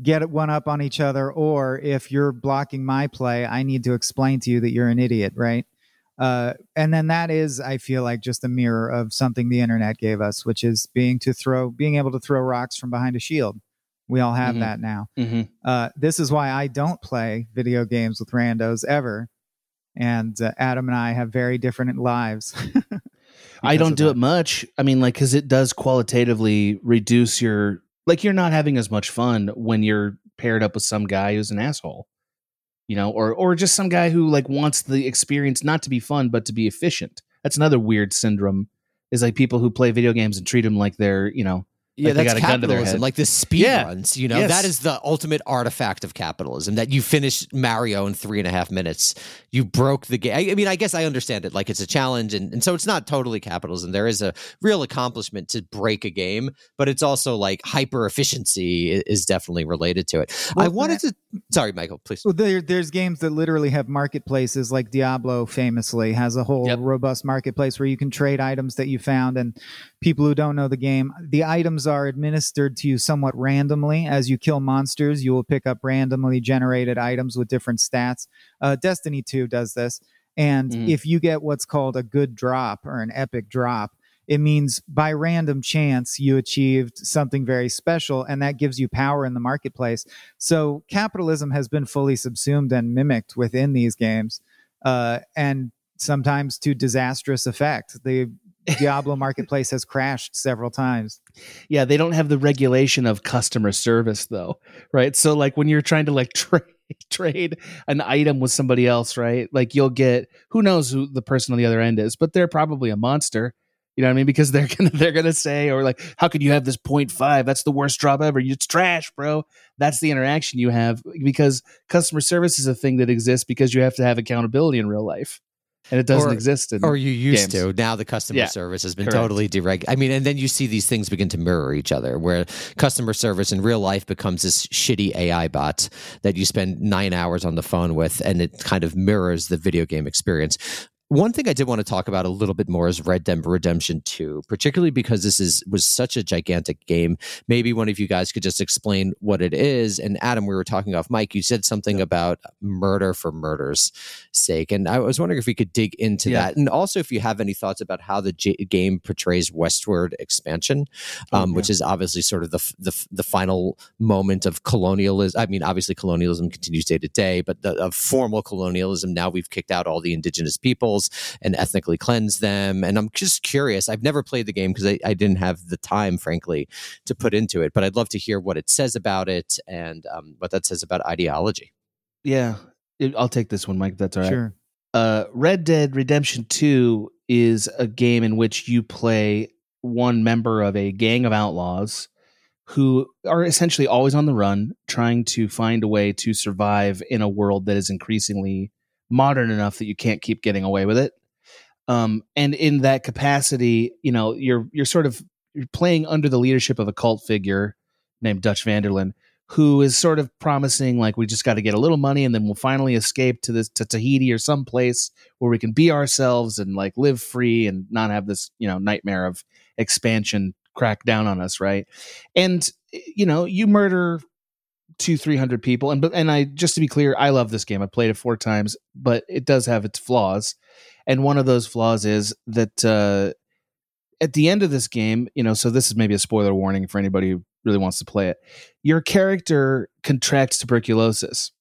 get one up on each other, or if you're blocking my play, I need to explain to you that you're an idiot, right? Uh, and then that is, I feel like, just a mirror of something the internet gave us, which is being to throw, being able to throw rocks from behind a shield. We all have Mhm. that now. Mm-hmm. Uh, this is why I don't play video games with randos ever. And uh, Adam and I have very different lives. I don't do that. it much. I mean, like, because it does qualitatively reduce your like you're not having as much fun when you're paired up with some guy who's an asshole, you know, or or just some guy who like wants the experience not to be fun but to be efficient. That's another weird syndrome. Is like people who play video games and treat them like they're you know Yeah, Like that's got a gun to their capitalism. Like the speed Yeah. runs, you know, Yes. that is the ultimate artifact of capitalism. That you finish Mario in three and a half minutes. You broke the game. I, I mean, I guess I understand it. Like it's a challenge, and, and so it's not totally capitalism. There is a real accomplishment to break a game, but it's also like hyper efficiency is, definitely related to it. I Well, wanted to. Sorry, Michael, please. Well, there, there's games that literally have marketplaces, like Diablo famously has a whole Yep. robust marketplace where you can trade items that you found. And people who don't know the game, the items are administered to you somewhat randomly. As you kill monsters, you will pick up randomly generated items with different stats. Uh, Destiny 2 does this. And Mhm. if you get what's called a good drop or an epic drop, it means by random chance you achieved something very special and that gives you power in the marketplace. So capitalism has been fully subsumed and mimicked within these games uh, and sometimes to disastrous effect. The diablo marketplace has crashed several times. Yeah they don't have the regulation of customer service though right? So like when you're trying to like trade trade an item with somebody else right? Like you'll get who knows who the person on the other end is but they're probably a monster you know what i mean because they're gonna they're gonna say or like how could you have this 0.5 that's the worst drop ever it's trash bro that's the interaction you have because customer service is a thing that exists because you have to have accountability in real life and it doesn't Or- exist. In, or you used games. to. Now the customer Yeah, service has been correct. totally deregulated. I mean, and then you see these things begin to mirror each other, where customer service in real life becomes this shitty AI bot that you spend nine hours on the phone with, and it kind of mirrors the video game experience. One thing I did want to talk about a little bit more is Red Dead Redemption 2, particularly because this is was such a gigantic game. Maybe one of you guys could just explain what it is. And Adam, we were talking off Mike, you said something about murder for murder's sake. And I was wondering if we could dig into Yeah. that. And also if you have any thoughts about how the J- game portrays westward expansion, um, Okay. which is obviously sort of the, the, the final moment of colonialism. I mean, obviously colonialism continues day to day, but the of formal colonialism, now we've kicked out all the indigenous peoples and ethnically cleanse them. And I'm just curious. I've never played the game because I, I didn't have the time, frankly, to put into it. But I'd love to hear what it says about it and um, what that says about ideology. Yeah, I'll take this one, Mike. if That's all right. Sure. uh, Red Dead Redemption 2 is a game in which you play one member of a gang of outlaws who are essentially always on the run, trying to find a way to survive in a world that is increasingly modern enough that you can't keep getting away with it. Um, and in that capacity, you know, you're you're sort of you're playing under the leadership of a cult figure named Dutch van der Linde, who is sort of promising like we just got to get a little money and then we'll finally escape to this to Tahiti or someplace where we can be ourselves and like live free and not have this you know nightmare of expansion crack down on us right and you know you murder two three hundred people and and I just to be clear I love this game I played it four times but it does have its flaws and one of those flaws is that uh at the end of this game, you know, so this is maybe a spoiler warning for anybody who really wants to play it. Your character contracts tuberculosis,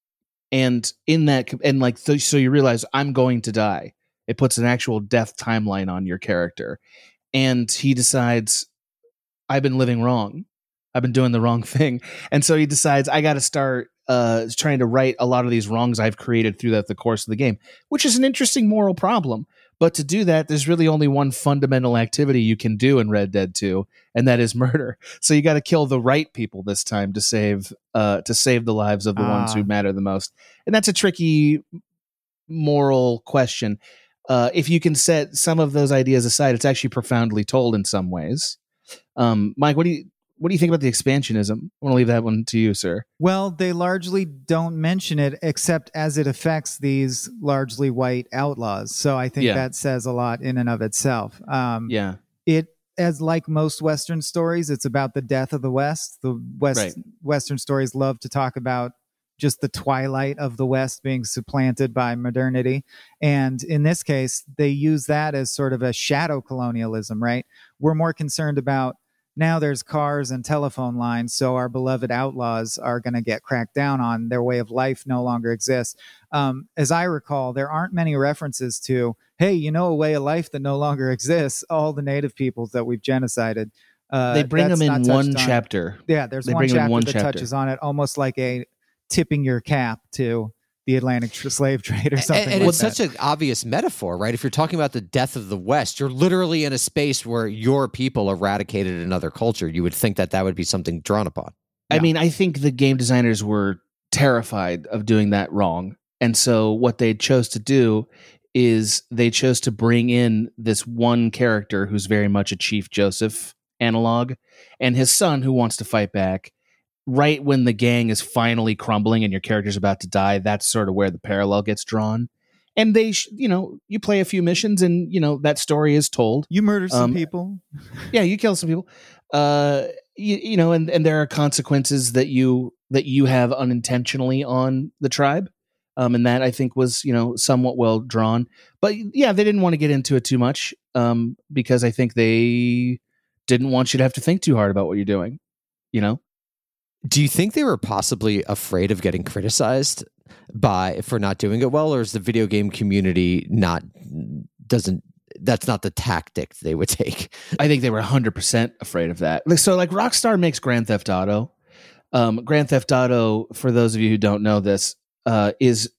and in that, and like, th- so you realize I'm going to die. It puts an actual death timeline on your character, and he decides I've been living wrong. I've been doing the wrong thing, and so he decides I got to start uh, trying to right a lot of these wrongs I've created through the, the course of the game, which is an interesting moral problem. But to do that, there's really only one fundamental activity you can do in Red Dead 2, and that is murder. So you got to kill the right people this time to save uh, to save the lives of the ones Ah. who matter the most. And that's a tricky moral question. Uh, if you can set some of those ideas aside, it's actually profoundly told in some ways. Um, Mike, what do you what do you think about the expansionism? I want to leave that one to you, sir. Well, they largely don't mention it except as it affects these largely white outlaws. So I think Yeah. that says a lot in and of itself. Um, Yeah, It, as like most Western stories, it's about the death of the West. The West Right. Western stories love to talk about just the twilight of the West being supplanted by modernity. And in this case, they use that as sort of a shadow colonialism, right? We're more concerned about now there's cars and telephone lines, so our beloved outlaws are going to get cracked down on. Their way of life no longer exists. Um, as I recall, there aren't many references to, hey, you know, a way of life that no longer exists. All the native peoples that we've genocided. Uh, they bring them in one on. chapter. Yeah, there's one 'em in chapter that touches on it, almost like a tipping your cap to the Atlantic tr- slave trade or something. And, and like it's that. such an obvious metaphor, right? If you're talking about the death of the West, you're literally in a space where your people eradicated another culture. You would think that that would be something drawn upon. I mean, I think the game designers were terrified of doing that wrong. And so what they chose to do is they chose to bring in this one character who's very much a Chief Joseph analog and his son who wants to fight back. Right when the gang is finally crumbling and your character's about to die, that's sort of where the parallel gets drawn. And they, sh- you know, you play a few missions and, you know, that story is told. You murder some um, people. yeah you kill some people. Uh you, you know and and there are consequences that you that you have unintentionally on the tribe. Um and that i think was you know somewhat well drawn. But yeah they didn't want to get into it too much um because i think they didn't want you to have to think too hard about what you're doing you know Do you think they were possibly afraid of getting criticized by for not doing it well, or is the video game community not doesn't that's not the tactic they would take? I think they were 100% afraid of that. So, like, Rockstar makes Grand Theft Auto. Um, Grand Theft Auto, for those of you who don't know this, uh, is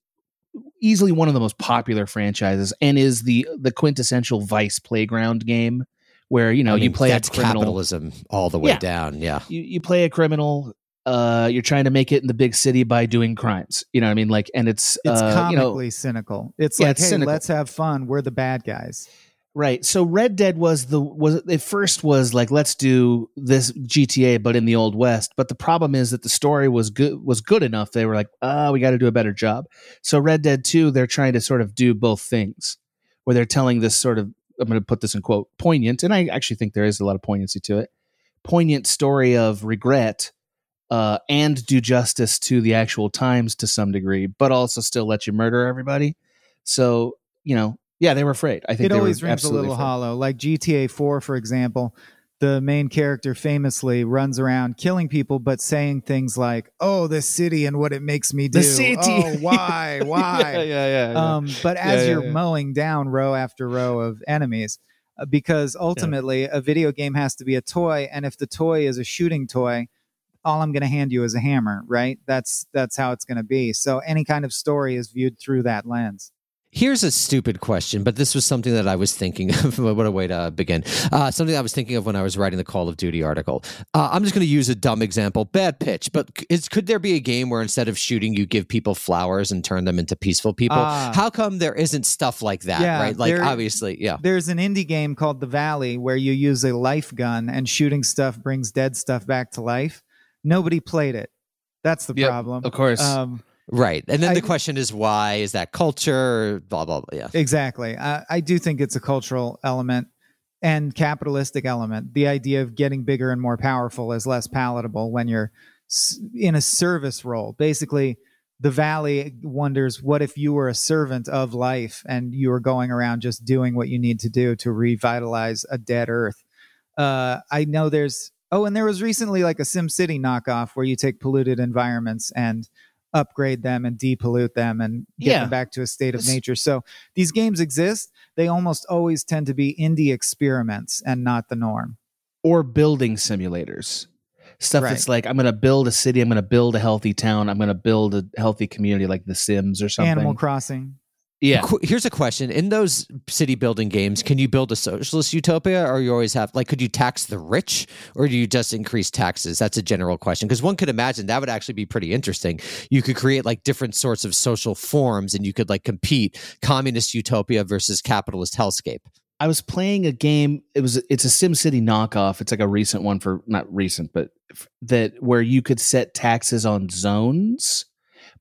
easily one of the most popular franchises and is the the quintessential Vice playground game where you know I mean, you play a that's criminal. capitalism all the way Yeah. down. Yeah. You, you play a criminal uh, you're trying to make it in the big city by doing crimes. You know what I mean? Like, and it's It's uh, comically you know, cynical. It's Yeah, like, it's hey, cynical. let's have fun. We're the bad guys. right. So Red Dead was the was it first was like let's do this GTA, but in the old west. But the problem is that the story was good was good enough. They were like, ah, we got to do a better job. So Red Dead Two, they're trying to sort of do both things, where they're telling this sort of I'm going to put this in quote poignant, and I actually think there is a lot of poignancy to it. Poignant story of regret uh, and do justice to the actual times to some degree, but also still let you murder everybody. So you know, yeah, they were afraid. I think It always rings a little afraid. hollow. Like GTA 4, for example, the main character famously runs around killing people, but saying things like, "Oh, the city and what it makes me do." The city. Oh, why? Why? yeah, yeah, yeah. yeah. Um, but as yeah, you're mowing down row after row of enemies, uh, because ultimately a video game has to be a toy, and if the toy is a shooting toy, all I'm going to hand you is a hammer, right? That's that's how it's going to be. So any kind of story is viewed through that lens. Here's a stupid question, but this was something that I was thinking of. what a way to begin. Uh, something I was thinking of when I was writing the Call of Duty article. Uh, I'm just going to use a dumb example, bad pitch, but is, could there be a game where instead of shooting, you give people flowers and turn them into peaceful people? Ah. How come there isn't stuff like that, Yeah, right? Like, there- obviously, yeah. There's an indie game called The Valley where you use a life gun and shooting stuff brings dead stuff back to life. Nobody played it. That's the Yep, problem. of course. Um, Right. And then I- the question is why? Is that culture? Blah, blah, blah. Yeah. Exactly. I, I do think it's a cultural element and capitalistic element. The idea of getting bigger and more powerful is less palatable when you're in a service role. Basically, the valley wonders what if you were a servant of life and you were going around just doing what you need to do to revitalize a dead earth. Uh, I know there's oh, and there was recently like a Sim City knockoff where you take polluted environments and upgrade them and depollute them and get Yeah. them back to a state of nature. So these games exist. They almost always tend to be indie experiments and not the norm. or building simulators. Stuff Right. that's like I'm going to build a city, I'm going to build a healthy town, I'm going to build a healthy community like The Sims or something. Animal Crossing. Yeah. Here's a question: In those city building games, can you build a socialist utopia, or you always have like, could you tax the rich, or do you just increase taxes? That's a general question because one could imagine that would actually be pretty interesting. You could create like different sorts of social forms, and you could like compete communist utopia versus capitalist hellscape. I was playing a game. It was it's a SimCity knockoff. It's like a recent one for not recent, but that where you could set taxes on zones,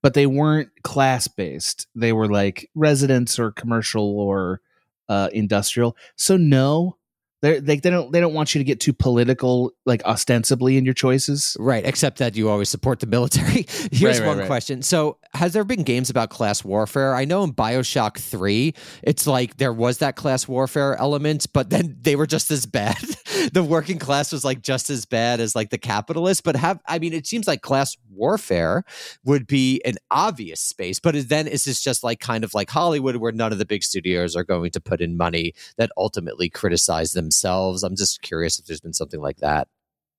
but they weren't class based. They were like residents or commercial or uh, industrial. So no, they they they don't they don't want you to get too political, like ostensibly in your choices. Right, except that you always support the military. Here's Right, right, one right. question. So, has there been games about class warfare? I know in BioShock 3, it's like there was that class warfare element, but then they were just as bad. the working class was like just as bad as like the capitalists, but have I mean it seems like class warfare would be an obvious space, but then is this just like kind of like Hollywood where none of the big studios are going to put in money that ultimately criticize themselves? I'm just curious if there's been something like that.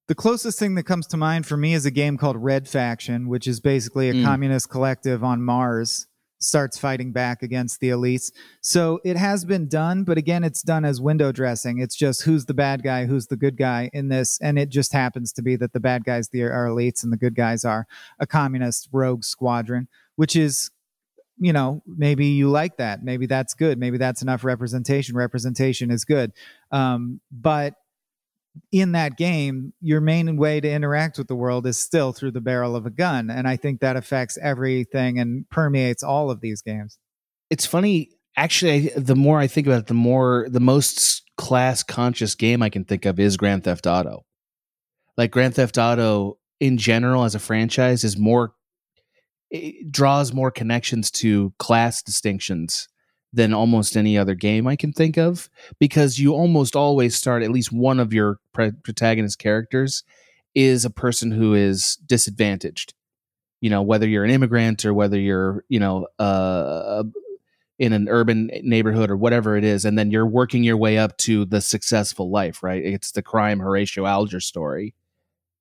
The closest thing that comes to mind for me is a game called Red Faction, which is basically a Mm. communist collective on Mars starts fighting back against the elites. So it has been done, but again, it's done as window dressing. It's just who's the bad guy, who's the good guy in this, and it just happens to be that the bad guys are elites and the good guys are a communist rogue squadron, which is you know maybe you like that maybe that's good maybe that's enough representation representation is good um, but in that game, your main way to interact with the world is still through the barrel of a gun. And I think that affects everything and permeates all of these games. It's funny, actually. The more I think about it, the more the most class conscious game I can think of is Grand Theft Auto. Like Grand Theft Auto in general as a franchise is more it draws more connections to class distinctions than almost any other game I can think of because you almost always start at least one of your pre- protagonist characters is a person who is disadvantaged. You know, whether you're an immigrant or whether you're, you know, uh, in an urban neighborhood or whatever it is, and then you're working your way up to the successful life, right? It's the crime Horatio Alger story.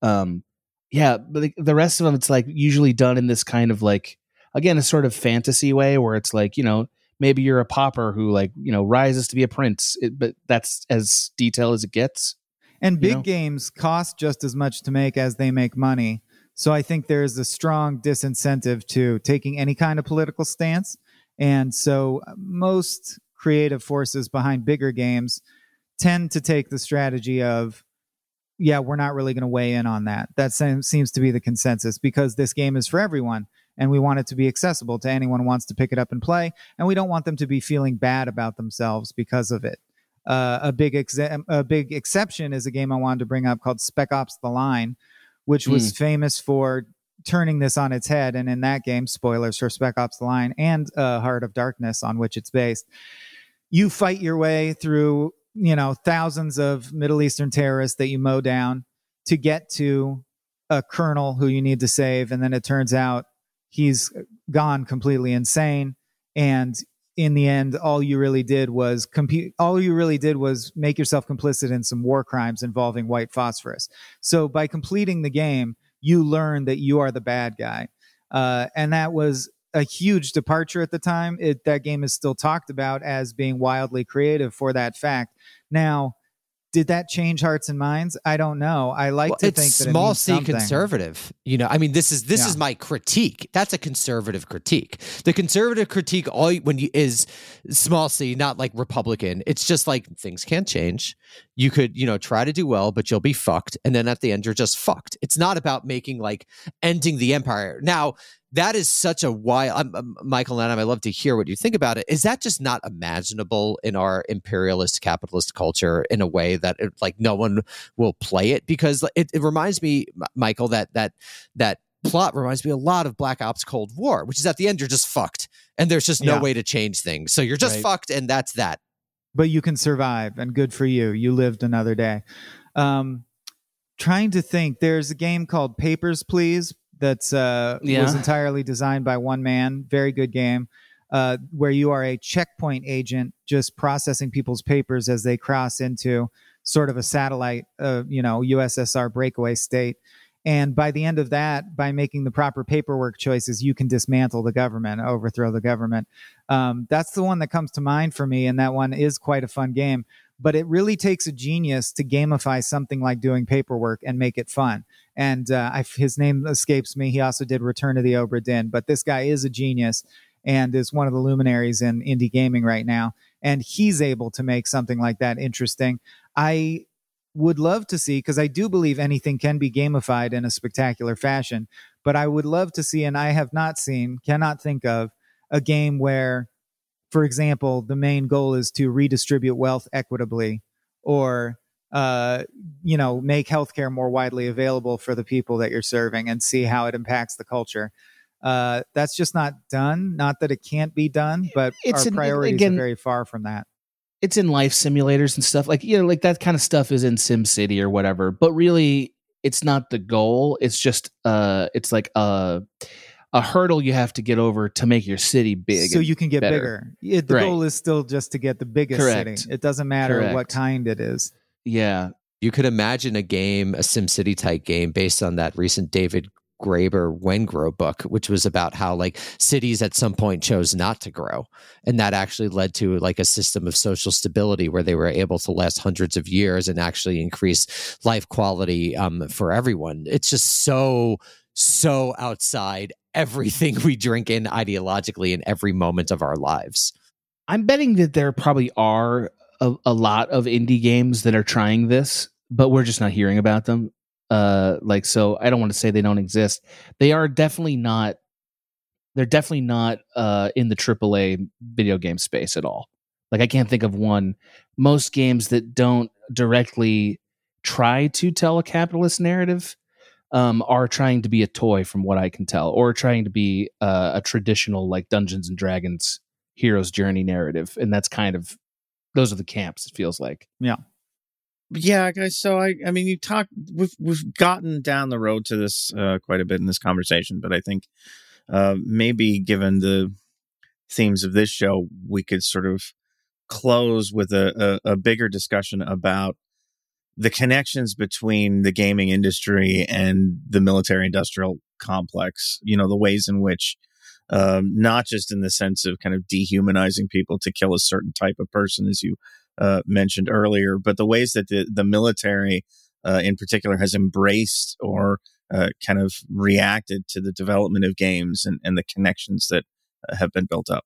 Um, yeah, but the- the rest of them, it's like usually done in this kind of like, again, a sort of fantasy way where it's like, you know, maybe you're a pauper who like, you know, rises to be a prince, it, but that's as detailed as it gets. And big know? games cost just as much to make as they make money. So I think there's a strong disincentive to taking any kind of political stance. And so uh, most creative forces behind bigger games tend to take the strategy of, yeah, we're not really going to weigh in on that. That seems to be the consensus because this game is for everyone and we want it to be accessible to anyone who wants to pick it up and play. And we don't want them to be feeling bad about themselves because of it. Uh, a big ex- a big exception is a game I wanted to bring up called Spec Ops: The Line, which was mm. famous for turning this on its head. And in that game, spoilers for Spec Ops: The Line and uh, Heart of Darkness, on which it's based, you fight your way through you know thousands of Middle Eastern terrorists that you mow down to get to a colonel who you need to save, and then it turns out he's gone completely insane. And in the end all you really did was compete all you really did was make yourself complicit in some war crimes involving white phosphorus. So by completing the game you learn that you are the bad guy. Uh, and that was a huge departure at the time it, that game is still talked about as being wildly creative for that fact now did that change hearts and minds? I don't know. I like well, to think that small c something. conservative. You know, I mean, this is this yeah. is my critique. That's a conservative critique. The conservative critique, all when you is small c, not like Republican. It's just like things can't change. You could, you know, try to do well, but you'll be fucked, and then at the end, you're just fucked. It's not about making like ending the empire. Now, that is such a wild um, michael and i love to hear what you think about it. Is that just not imaginable in our imperialist capitalist culture in a way that it, like no one will play it? Because it, it reminds me michael that that that plot reminds me a lot of black ops cold war which is at the end you're just fucked and there's just no yeah. way to change things. So you're just right. fucked and that's that. But you can survive and good for you. You lived another day. Um trying to think there's a game called papers please that's uh, yeah. was entirely designed by one man. Very good game. Uh, where you are a checkpoint agent, just processing people's papers as they cross into sort of a satellite, uh, you know, USSR breakaway state. And by the end of that, by making the proper paperwork choices, you can dismantle the government, overthrow the government. Um, that's the one that comes to mind for me, and that one is quite a fun game. But it really takes a genius to gamify something like doing paperwork and make it fun and uh, I, his name escapes me. He also did Return to the Obra Dinn, but this guy is a genius and is one of the luminaries in indie gaming right now. And he's able to make something like that interesting. I would love to see because I do believe anything can be gamified in a spectacular fashion. But I would love to see, and I have not seen, cannot think of a game where, for example, the main goal is to redistribute wealth equitably or uh, you know, make healthcare more widely available for the people that you're serving and see how it impacts the culture. Uh, that's just not done. Not that it can't be done, but it's our priorities again, are very far from that. It's in life simulators and stuff like you know, like that kind of stuff is in Sim City or whatever. But really, it's not the goal. It's just uh, it's like a a hurdle you have to get over to make your city big. So you can get better. bigger. It, the right. goal is still just to get the biggest Correct. city. It doesn't matter Correct. what kind it is. Yeah. You could imagine a game, a SimCity type game based on that recent David Graeber Wengrow book, which was about how like cities at some point chose not to grow. And that actually led to like a system of social stability where they were able to last hundreds of years and actually increase life quality um, for everyone. It's just so, so outside everything we drink in ideologically in every moment of our lives. I'm betting that there probably are a, a lot of indie games that are trying this, but we're just not hearing about them. Uh, like so, I don't want to say they don't exist. They are definitely not. They're definitely not uh, in the AAA video game space at all. Like I can't think of one. Most games that don't directly try to tell a capitalist narrative um, are trying to be a toy, from what I can tell, or trying to be uh, a traditional like Dungeons and Dragons hero's journey narrative, and that's kind of those are the camps. It feels like. Yeah. Yeah, guys. So I, I mean, you talk. We've we've gotten down the road to this uh, quite a bit in this conversation, but I think uh, maybe given the themes of this show, we could sort of close with a, a, a bigger discussion about the connections between the gaming industry and the military industrial complex. You know, the ways in which um, not just in the sense of kind of dehumanizing people to kill a certain type of person, as you uh, mentioned earlier, but the ways that the, the military uh, in particular has embraced or uh, kind of reacted to the development of games and, and the connections that uh, have been built up.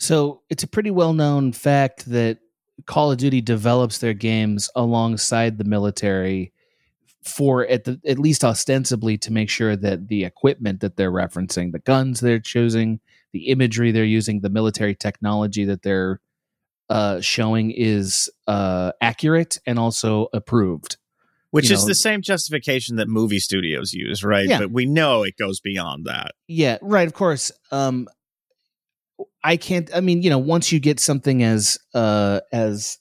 So it's a pretty well known fact that Call of Duty develops their games alongside the military for at the at least ostensibly to make sure that the equipment that they're referencing, the guns they're choosing, the imagery they're using, the military technology that they're uh, showing is uh, accurate and also approved. Which You is know- the same justification that movie studios use, right? Yeah. But we know it goes beyond that. Yeah, right. Of course. Um, I can't. I mean, you know, once you get something as uh as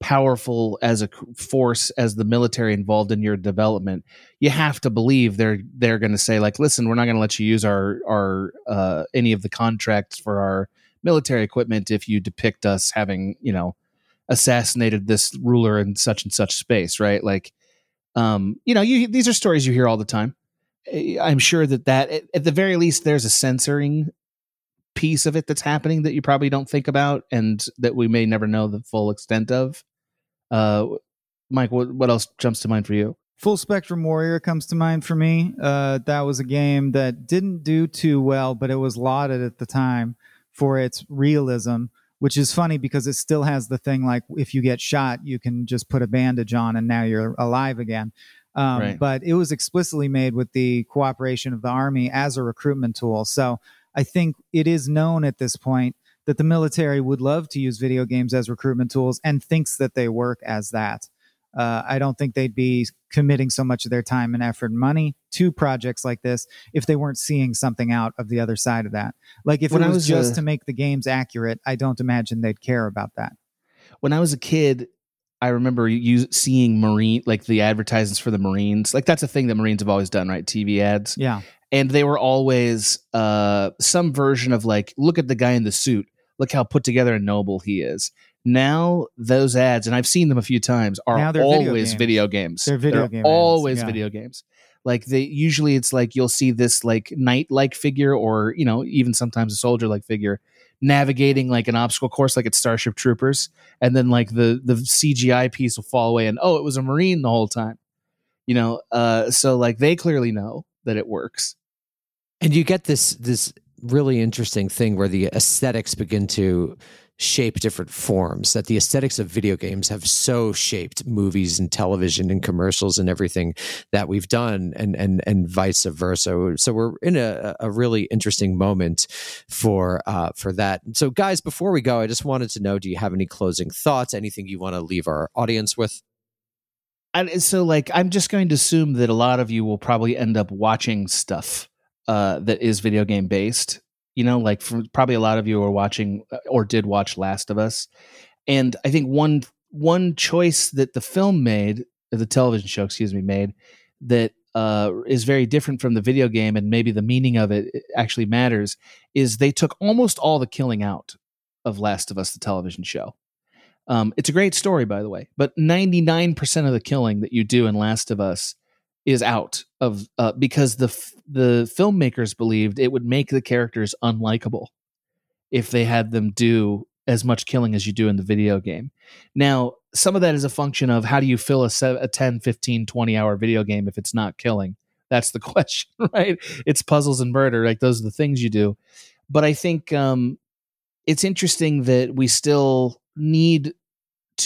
powerful as a force as the military involved in your development, you have to believe they're they're going to say like, listen, we're not going to let you use our our uh any of the contracts for our military equipment if you depict us having you know assassinated this ruler in such and such space, right? Like, um, you know, you these are stories you hear all the time. Eh, I'm sure that that at, at the very least there's a censoring piece of it that's happening that you probably don't think about and that we may never know the full extent of. Uh, Mike, what what else jumps to mind for you? Full Spectrum Warrior comes to mind for me. Uh, that was a game that didn't do too well, but it was lauded at the time for its realism, which is funny because it still has the thing like if you get shot, you can just put a bandage on and now you're alive again. Um, Right. But it was explicitly made with the cooperation of the Army as a recruitment tool. So I think it is known at this point that the military would love to use video games as recruitment tools and thinks that they work as that. Uh, I don't think they'd be committing so much of their time and effort and money to projects like this if they weren't seeing something out of the other side of that. Like if When it was, was, just uh, to make the games accurate, I don't imagine they'd care about that. When I was a kid, I remember you seeing Marine like the advertisements for the Marines. Like that's a thing that Marines have always done, right? TV ads. Yeah. And they were always uh some version of like look at the guy in the suit. Look how put together and noble he is. Now those ads and i've seen them a few times are they're video always games. video games. They're video game ads, always yeah. video games. Like they usually it's like you'll see this like knight like figure or you know even sometimes a soldier like figure navigating like an obstacle course like it's starship troopers and then like the the cgi piece will fall away and oh it was a marine the whole time. You know uh so like they clearly know that it works and you get this this really interesting thing where the aesthetics begin to shape different forms that the aesthetics of video games have so shaped movies and television and commercials and everything that we've done and and and vice versa. So we're in a, a really interesting moment for uh for that. So guys before we go i just wanted to know do you have any closing thoughts? Anything you want to leave our audience with? And so like i'm just going to assume that a lot of you will probably end up watching stuff uh that is video game based you know like probably a lot of you are watching uh, or did watch last of us. And i think one one choice that the film made the television show excuse me made that uh, is very different from the video game and maybe the meaning of it actually matters is they took almost all the killing out of last of us the television show. Um, it's a great story, by the way, but 99% of the killing that you do in Last of Us is out of uh, because the f- the filmmakers believed it would make the characters unlikable if they had them do as much killing as you do in the video game. Now, some of that is a function of how do you fill a, se- a 10, 15, 20 hour video game if it's not killing? That's the question, right? It's puzzles and murder. Like those are the things you do. But I think um, it's interesting that we still need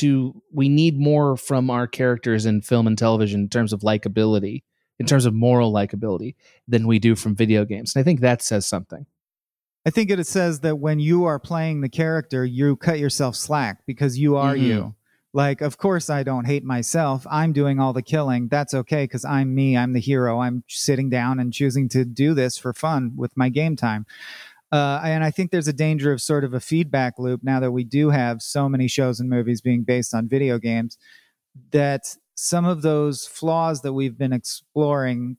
to we need more from our characters in film and television in terms of likability in terms of moral likability than we do from video games and i think that says something I think it says that when you are playing the character, you cut yourself slack because you are Mhm. you. Like, of course, I don't hate myself. I'm doing all the killing. That's okay because I'm me. I'm the hero. I'm sitting down and choosing to do this for fun with my game time. Uh, and I think there's a danger of sort of a feedback loop now that we do have so many shows and movies being based on video games that some of those flaws that we've been exploring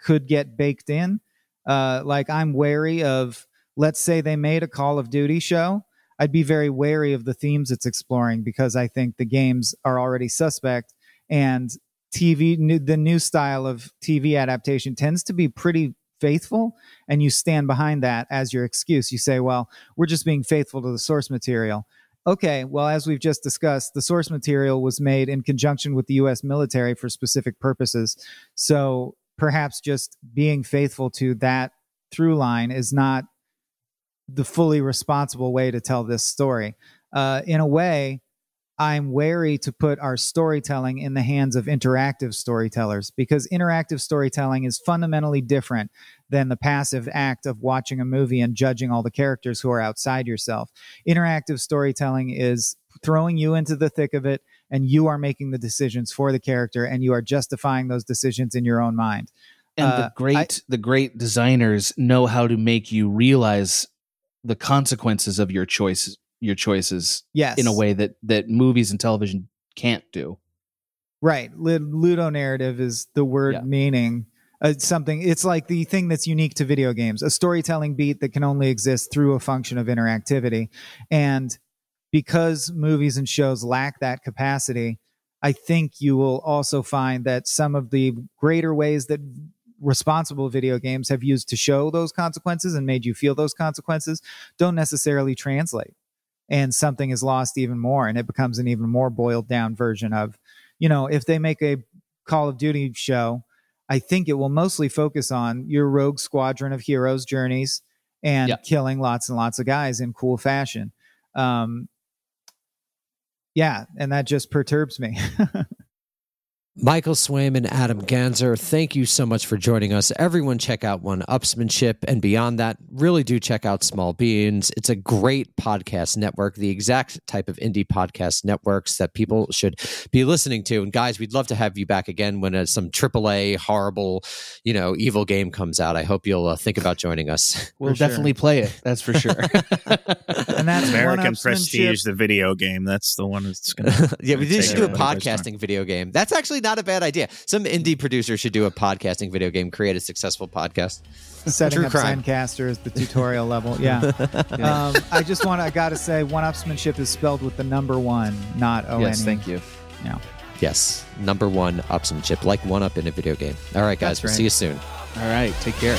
could get baked in. Uh, like, I'm wary of, let's say they made a Call of Duty show. I'd be very wary of the themes it's exploring because I think the games are already suspect and TV, the new style of TV adaptation tends to be pretty faithful and you stand behind that as your excuse. You say, well, we're just being faithful to the source material. okay, well, as we've just discussed, the source material was made in conjunction with the US military for specific purposes. So perhaps just being faithful to that through line is not the fully responsible way to tell this story. Uh, in a way, I'm wary to put our storytelling in the hands of interactive storytellers because interactive storytelling is fundamentally different than the passive act of watching a movie and judging all the characters who are outside yourself. Interactive storytelling is throwing you into the thick of it and you are making the decisions for the character and you are justifying those decisions in your own mind. And Uh, the great the great designers know how to make you realize the consequences of your choices your choices Yes. in a way that that movies and television can't do. Right. Ludonarrative is the word Yeah. meaning uh, something. It's like the thing that's unique to video games, a storytelling beat that can only exist through a function of interactivity. And because movies and shows lack that capacity, I think you will also find that some of the greater ways that responsible video games have used to show those consequences and made you feel those consequences don't necessarily translate. And something is lost even more, and it becomes an even more boiled down version of you know, if they make a Call of Duty show, I think it will mostly focus on your rogue squadron of heroes' journeys and Yeah. killing lots and lots of guys in cool fashion. Um, yeah, and that just perturbs me. Michael Swaim and Adam Ganser, thank you so much for joining us. Everyone, check out 1Upsmanship. And beyond that, really do check out Small Beans. It's a great podcast network, the exact type of indie podcast networks that people should be listening to. And guys, we'd love to have you back again when uh, some AAA horrible, you know, evil game comes out. I hope you'll uh, think about joining us. We'll sure. definitely play it. That's for sure. and that's American one-upsmanship. Prestige, the video game. That's the one that's going to. yeah, we Take should do a it podcasting video game. That's actually not a bad idea. Some indie producer should do a podcasting video game, create a successful podcast. Setting True up crime. the tutorial level. Yeah. yeah. Um, I just want to, I got to say, one upsmanship is spelled with the number one, not O N E. Yes, thank you. Yeah. Yes, number one upsmanship, like one up in a video game. All right, guys, we'll see you soon. All right, take care.